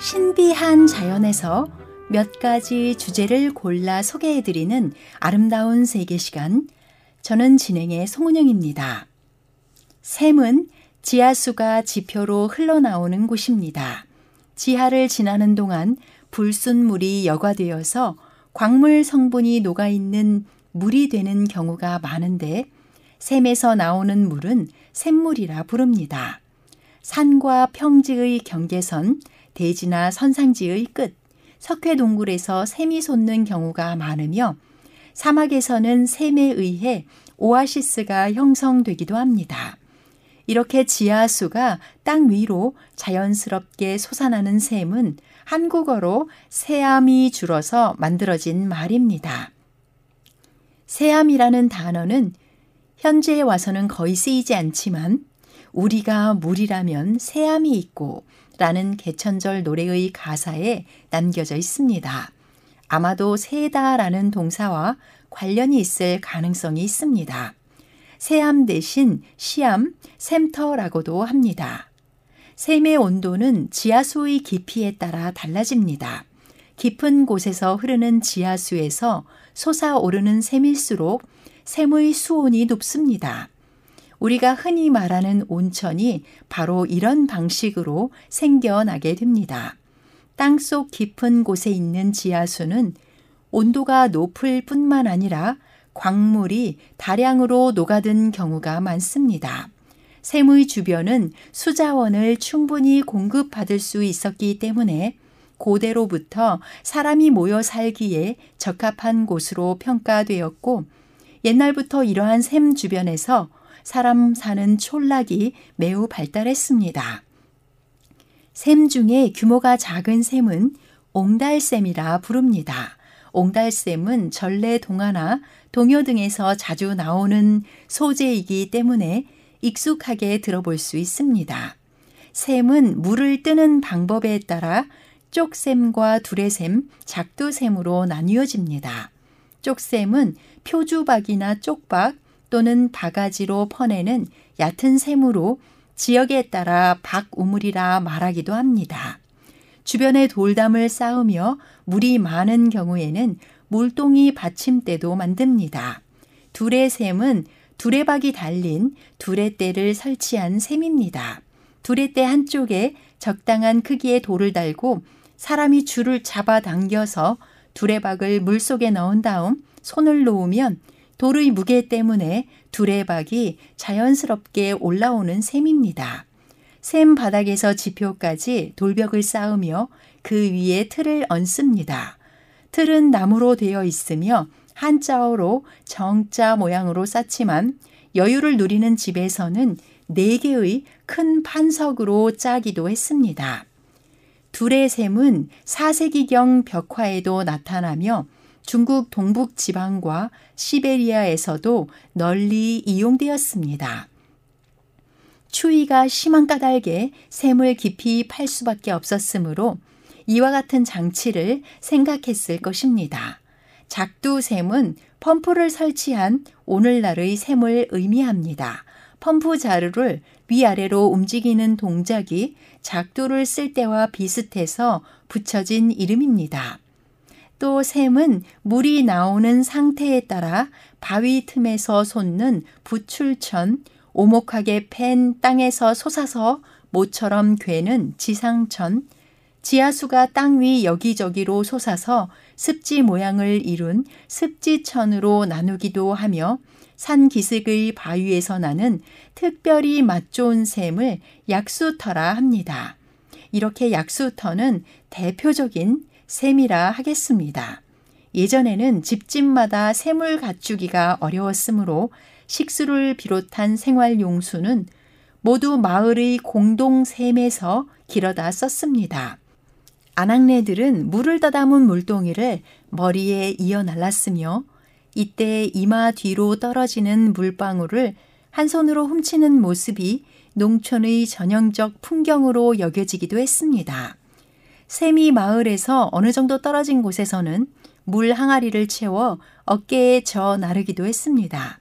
신비한 자연에서 몇 가지 주제를 골라 소개해드리는 아름다운 세계 시간. 저는 진행의 송은영입니다. 샘은 지하수가 지표로 흘러나오는 곳입니다. 지하를 지나는 동안 불순물이 여과되어서 광물 성분이 녹아있는 물이 되는 경우가 많은데 샘에서 나오는 물은 샘물이라 부릅니다. 산과 평지의 경계선, 대지나 선상지의 끝, 석회 동굴에서 샘이 솟는 경우가 많으며 사막에서는 샘에 의해 오아시스가 형성되기도 합니다. 이렇게 지하수가 땅 위로 자연스럽게 솟아나는 샘은 한국어로 새암이 줄어서 만들어진 말입니다. 새암이라는 단어는 현재에 와서는 거의 쓰이지 않지만 우리가 물이라면 새암이 있고 라는 개천절 노래의 가사에 남겨져 있습니다. 아마도 세다 라는 동사와 관련이 있을 가능성이 있습니다. 세암 대신 시암, 샘터라고도 합니다. 샘의 온도는 지하수의 깊이에 따라 달라집니다. 깊은 곳에서 흐르는 지하수에서 솟아오르는 샘일수록 샘의 수온이 높습니다. 우리가 흔히 말하는 온천이 바로 이런 방식으로 생겨나게 됩니다. 땅속 깊은 곳에 있는 지하수는 온도가 높을 뿐만 아니라 광물이 다량으로 녹아든 경우가 많습니다. 샘의 주변은 수자원을 충분히 공급받을 수 있었기 때문에 고대로부터 사람이 모여 살기에 적합한 곳으로 평가되었고 옛날부터 이러한 샘 주변에서 사람 사는 촌락이 매우 발달했습니다. 샘 중에 규모가 작은 샘은 옹달샘이라 부릅니다. 옹달샘은 전래 동화나 동요 등에서 자주 나오는 소재이기 때문에 익숙하게 들어볼 수 있습니다. 샘은 물을 뜨는 방법에 따라 쪽샘과 두레샘, 작두샘으로 나뉘어집니다. 쪽샘은 표주박이나 쪽박 또는 바가지로 퍼내는 얕은 샘으로 지역에 따라 박우물이라 말하기도 합니다. 주변에 돌담을 쌓으며 물이 많은 경우에는 물동이 받침대도 만듭니다. 두레샘은 두레박이 달린 두레대를 설치한 샘입니다. 두레대 한쪽에 적당한 크기의 돌을 달고 사람이 줄을 잡아 당겨서 두레박을 물속에 넣은 다음 손을 놓으면 돌의 무게 때문에 두레박이 자연스럽게 올라오는 셈입니다. 샘 바닥에서 지표까지 돌벽을 쌓으며 그 위에 틀을 얹습니다. 틀은 나무로 되어 있으며 한자어로 정자 모양으로 쌓지만 여유를 누리는 집에서는 네 개의 큰 판석으로 짜기도 했습니다. 둘의 샘은 4세기경 벽화에도 나타나며 중국 동북 지방과 시베리아에서도 널리 이용되었습니다. 추위가 심한 까닭에 샘을 깊이 팔 수밖에 없었으므로 이와 같은 장치를 생각했을 것입니다. 작두샘은 펌프를 설치한 오늘날의 샘을 의미합니다. 펌프 자루를 위아래로 움직이는 동작이 작두를 쓸 때와 비슷해서 붙여진 이름입니다. 또 샘은 물이 나오는 상태에 따라 바위 틈에서 솟는 부출천, 오목하게 팬 땅에서 솟아서 모처럼 괴는 지상천, 지하수가 땅 위 여기저기로 솟아서 습지 모양을 이룬 습지천으로 나누기도 하며 산 기슭의 바위에서 나는 특별히 맛 좋은 샘을 약수터라 합니다. 이렇게 약수터는 대표적인 샘이라 하겠습니다. 예전에는 집집마다 샘을 갖추기가 어려웠으므로 식수를 비롯한 생활용수는 모두 마을의 공동샘에서 길어다 썼습니다. 아낙네들은 물을 떠담은 물동이를 머리에 이어 날랐으며 이때 이마 뒤로 떨어지는 물방울을 한 손으로 훔치는 모습이 농촌의 전형적 풍경으로 여겨지기도 했습니다. 샘이 마을에서 어느 정도 떨어진 곳에서는 물 항아리를 채워 어깨에 저 나르기도 했습니다.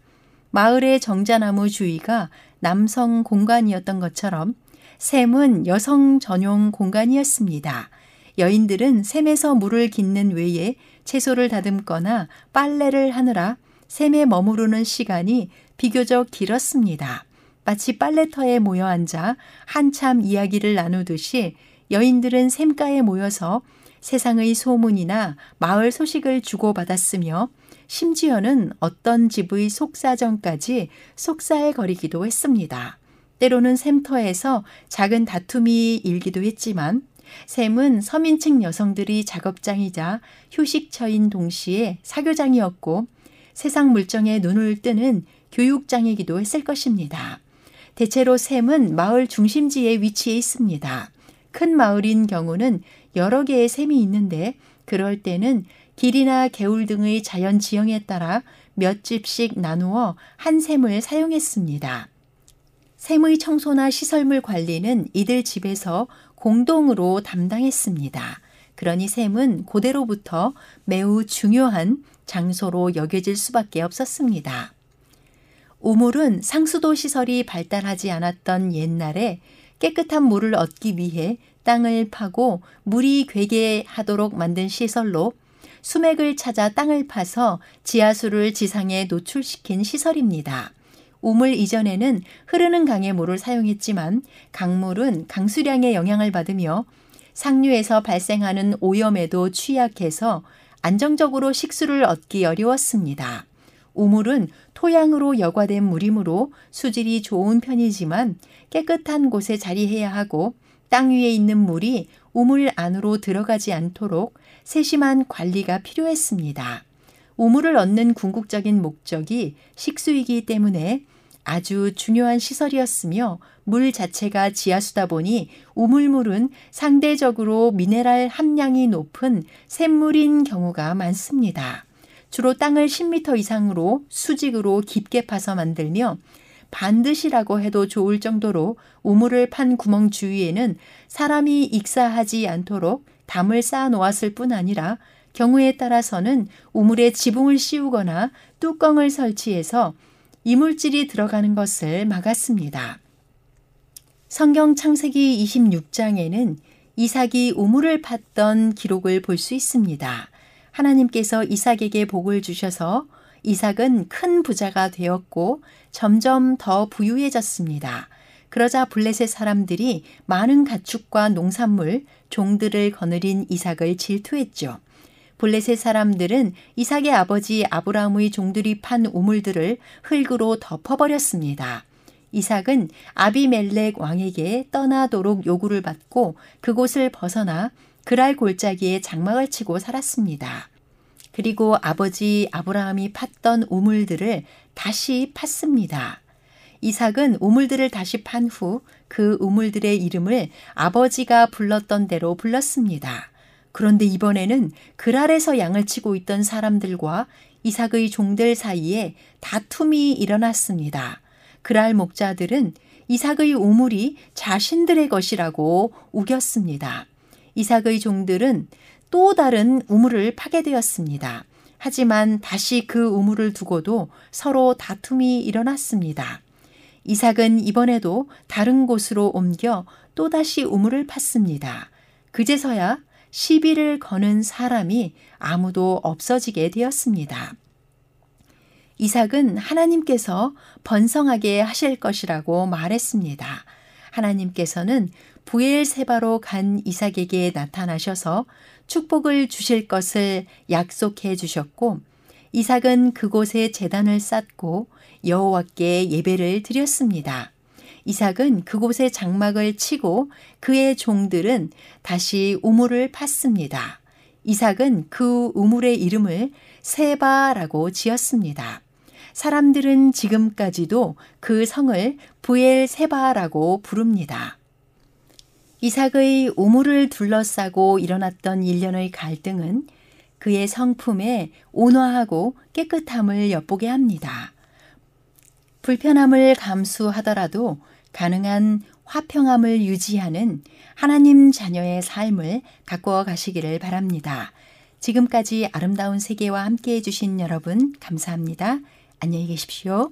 마을의 정자나무 주위가 남성 공간이었던 것처럼 샘은 여성 전용 공간이었습니다. 여인들은 샘에서 물을 깃는 외에 채소를 다듬거나 빨래를 하느라 샘에 머무르는 시간이 비교적 길었습니다. 마치 빨래터에 모여 앉아 한참 이야기를 나누듯이 여인들은 샘가에 모여서 세상의 소문이나 마을 소식을 주고받았으며 심지어는 어떤 집의 속사정까지 속살거리기도 했습니다. 때로는 샘터에서 작은 다툼이 일기도 했지만 샘은 서민층 여성들이 작업장이자 휴식처인 동시에 사교장이었고 세상 물정에 눈을 뜨는 교육장이기도 했을 것입니다. 대체로 샘은 마을 중심지에 위치해 있습니다. 큰 마을인 경우는 여러 개의 샘이 있는데 그럴 때는 길이나 개울 등의 자연 지형에 따라 몇 집씩 나누어 한 샘을 사용했습니다. 샘의 청소나 시설물 관리는 이들 집에서 공동으로 담당했습니다. 그러니 샘은 고대로부터 매우 중요한 장소로 여겨질 수밖에 없었습니다. 우물은 상수도 시설이 발달하지 않았던 옛날에 깨끗한 물을 얻기 위해 땅을 파고 물이 괴게 하도록 만든 시설로 수맥을 찾아 땅을 파서 지하수를 지상에 노출시킨 시설입니다. 우물 이전에는 흐르는 강의 물을 사용했지만 강물은 강수량의 영향을 받으며 상류에서 발생하는 오염에도 취약해서 안정적으로 식수를 얻기 어려웠습니다. 우물은 토양으로 여과된 물이므로 수질이 좋은 편이지만 깨끗한 곳에 자리해야 하고 땅 위에 있는 물이 우물 안으로 들어가지 않도록 세심한 관리가 필요했습니다. 우물을 얻는 궁극적인 목적이 식수이기 때문에 아주 중요한 시설이었으며 물 자체가 지하수다 보니 우물물은 상대적으로 미네랄 함량이 높은 샘물인 경우가 많습니다. 주로 땅을 10m 이상으로 수직으로 깊게 파서 만들며 반드시라고 해도 좋을 정도로 우물을 판 구멍 주위에는 사람이 익사하지 않도록 담을 쌓아 놓았을 뿐 아니라 경우에 따라서는 우물에 지붕을 씌우거나 뚜껑을 설치해서 이물질이 들어가는 것을 막았습니다. 성경 창세기 26장에는 이삭이 우물을 팠던 기록을 볼 수 있습니다. 하나님께서 이삭에게 복을 주셔서 이삭은 큰 부자가 되었고 점점 더 부유해졌습니다. 그러자 블레셋 사람들이 많은 가축과 농산물, 종들을 거느린 이삭을 질투했죠. 블레셋 사람들은 이삭의 아버지 아브라함의 종들이 판 우물들을 흙으로 덮어버렸습니다. 이삭은 아비멜렉 왕에게 떠나도록 요구를 받고 그곳을 벗어나 그랄 골짜기에 장막을 치고 살았습니다. 그리고 아버지 아브라함이 팠던 우물들을 다시 팠습니다. 이삭은 우물들을 다시 판 후 그 우물들의 이름을 아버지가 불렀던 대로 불렀습니다. 그런데 이번에는 그랄에서 양을 치고 있던 사람들과 이삭의 종들 사이에 다툼이 일어났습니다. 그랄 목자들은 이삭의 우물이 자신들의 것이라고 우겼습니다. 이삭의 종들은 또 다른 우물을 파게 되었습니다. 하지만 다시 그 우물을 두고도 서로 다툼이 일어났습니다. 이삭은 이번에도 다른 곳으로 옮겨 또다시 우물을 팠습니다. 그제서야 시비를 거는 사람이 아무도 없어지게 되었습니다. 이삭은 하나님께서 번성하게 하실 것이라고 말했습니다. 하나님께서는 부엘세바로 간 이삭에게 나타나셔서 축복을 주실 것을 약속해 주셨고 이삭은 그곳에 재단을 쌓고 여호와께 예배를 드렸습니다. 이삭은 그곳에 장막을 치고 그의 종들은 다시 우물을 팠습니다. 이삭은 그 우물의 이름을 세바라고 지었습니다. 사람들은 지금까지도 그 성을 부엘 세바라고 부릅니다. 이삭의 우물을 둘러싸고 일어났던 일련의 갈등은 그의 성품에 온화하고 깨끗함을 엿보게 합니다. 불편함을 감수하더라도 가능한 화평함을 유지하는 하나님 자녀의 삶을 가꾸어 가시기를 바랍니다. 지금까지 아름다운 세계와 함께 해주신 여러분, 감사합니다. 안녕히 계십시오.